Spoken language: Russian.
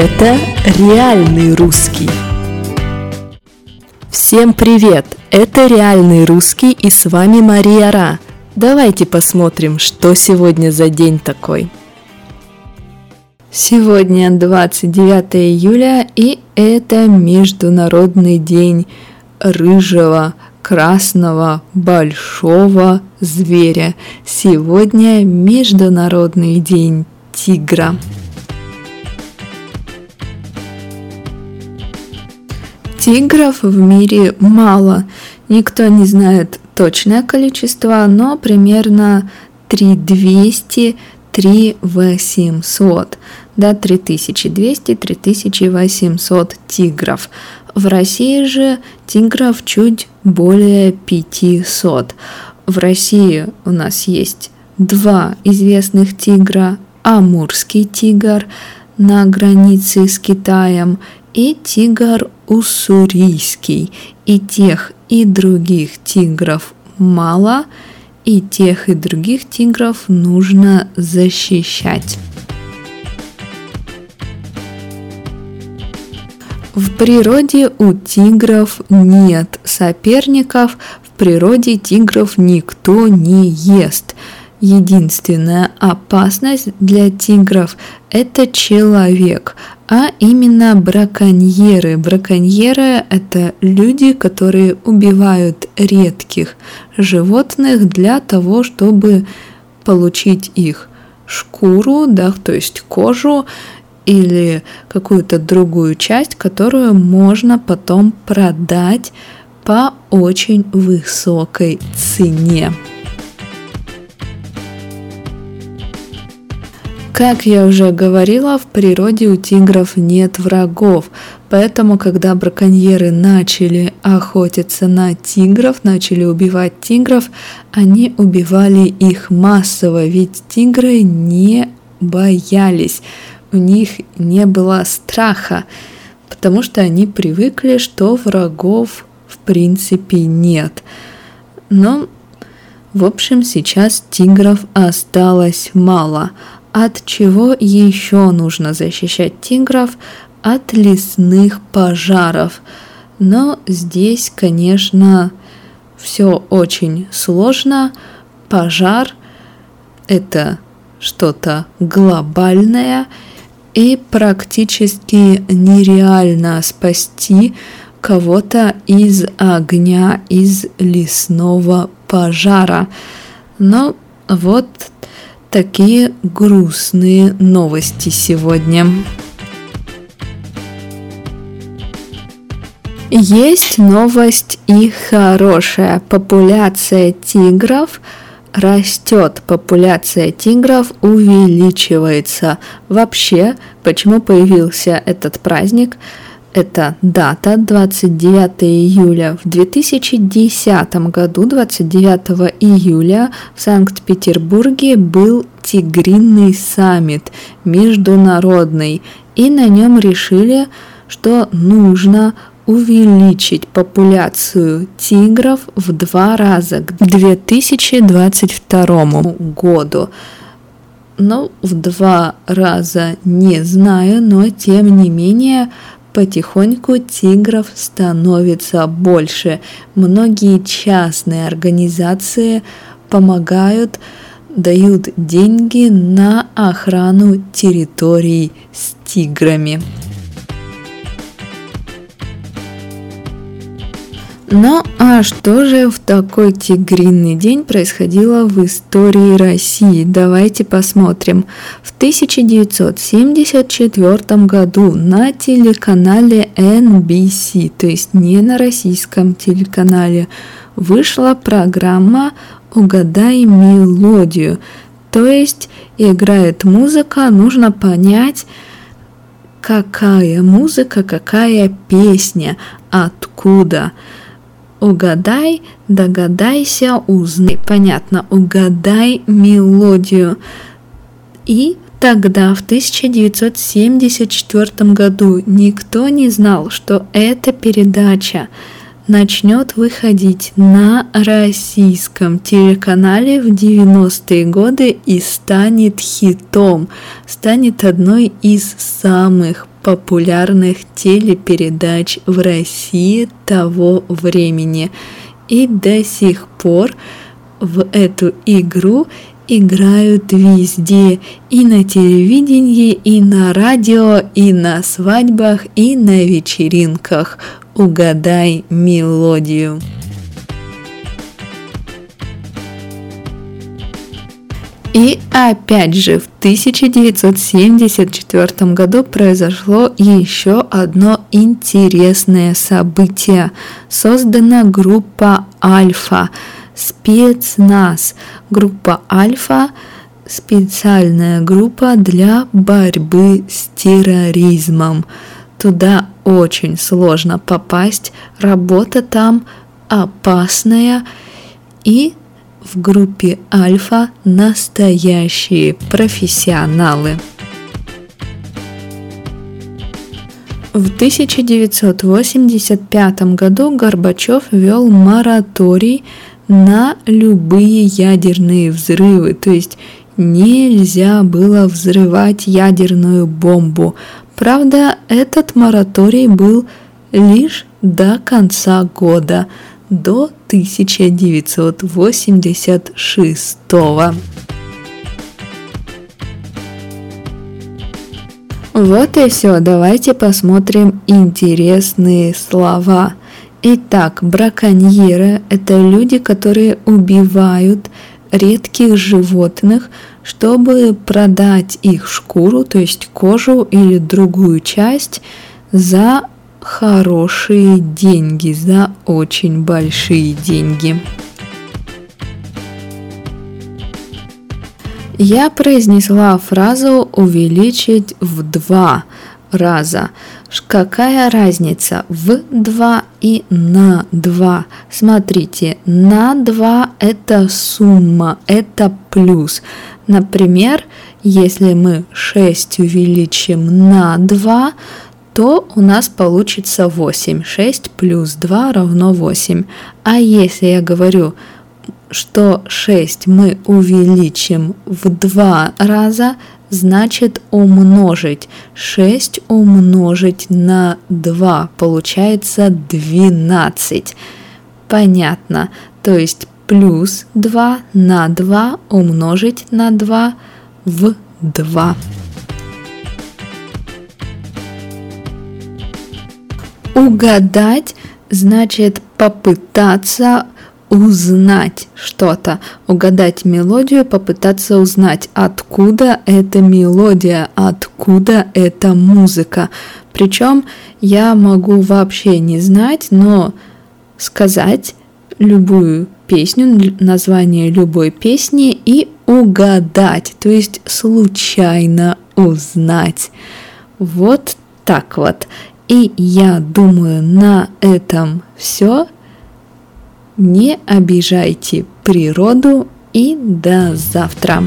Это реальный русский. Всем привет! Это реальный русский и с вами Мария Ра. Давайте посмотрим, что сегодня за день такой. Сегодня 29 июля и это Международный день рыжего, красного, большого зверя. Сегодня Международный день тигра. Тигров в мире мало. Никто не знает точное количество, но примерно 3200 3800, да, 3200-3800 тигров. В России же тигров чуть более 500. В России у нас есть два известных тигра, амурский тигр на границе с Китаем и тигр уссурийский. И тех, и других тигров мало, и тех, и других тигров нужно защищать. В природе у тигров нет соперников, в природе тигров никто не ест. Единственная опасность для тигров – это человек, а именно браконьеры. Браконьеры – это люди, которые убивают редких животных для того, чтобы получить их шкуру, да, то есть кожу или какую-то другую часть, которую можно потом продать по очень высокой цене. Как я уже говорила, в природе у тигров нет врагов, поэтому когда браконьеры начали охотиться на тигров, начали убивать тигров, они убивали их массово, ведь тигры не боялись, у них не было страха, потому что они привыкли, что врагов в принципе нет. Но, в общем, сейчас тигров осталось мало – от чего еще нужно защищать тигров? От лесных пожаров. Но здесь, конечно, все очень сложно. Пожар – это что-то глобальное, и практически нереально спасти кого-то из огня, из лесного пожара. Но вот Такие грустные новости сегодня. Есть новость и хорошая. Популяция тигров растет, популяция тигров увеличивается. Вообще, почему появился этот праздник? Эта дата 29 июля. В 2010 году, 29 июля, в Санкт-Петербурге был Тигринный саммит международный, и на нем решили, что нужно увеличить популяцию тигров в два раза к 2022 году. Ну, в два раза не знаю, но тем не менее Потихоньку тигров становится больше. Многие частные организации помогают, дают деньги на охрану территорий с тиграми. Ну а что же в такой тигриный день происходило в истории России? Давайте посмотрим. В 1974 году на телеканале NBC, то есть не на российском телеканале, вышла программа «Угадай мелодию». То есть играет музыка, нужно понять, какая музыка, какая песня, откуда – Угадай, догадайся, узнай. Понятно, угадай мелодию. И тогда, в 1974 году, никто не знал, что эта передача начнет выходить на российском телеканале в 90-е годы и станет хитом, станет одной из самых популярных телепередач в России того времени. И до сих пор в эту игру играют везде, и на телевидении, и на радио, и на свадьбах, и на вечеринках. Угадай мелодию. И опять же, в 1974 году произошло еще одно интересное событие. Создана группа Альфа, спецназ. Группа Альфа – специальная группа для борьбы с терроризмом. Туда очень сложно попасть, работа там опасная и в группе Альфа настоящие профессионалы. В 1985 году Горбачев ввел мораторий на любые ядерные взрывы, то есть нельзя было взрывать ядерную бомбу. Правда, этот мораторий был лишь до конца года, до 1986 Вот и все, давайте посмотрим интересные слова. Итак, браконьеры – это люди, которые убивают редких животных, чтобы продать их шкуру, то есть кожу или другую часть за хорошие деньги, за очень большие деньги. Я произнесла фразу «увеличить в два раза». Какая разница в 2 и на 2? Смотрите, на 2 это сумма, это плюс. Например, если мы 6 увеличим на 2, то у нас получится 8. 6 плюс 2 равно 8. А если я говорю, что 6 мы увеличим в 2 раза, значит умножить. 6 умножить на 2 получается 12. Понятно. То есть плюс 2 на 2 умножить на 2 в 2. Угадать значит попытаться узнать что-то, угадать мелодию, попытаться узнать, откуда эта мелодия, откуда эта музыка. Причем я могу вообще не знать, но сказать любую песню, название любой песни и угадать, то есть случайно узнать. Вот так вот. И я думаю, на этом все. Не обижайте природу и до завтра.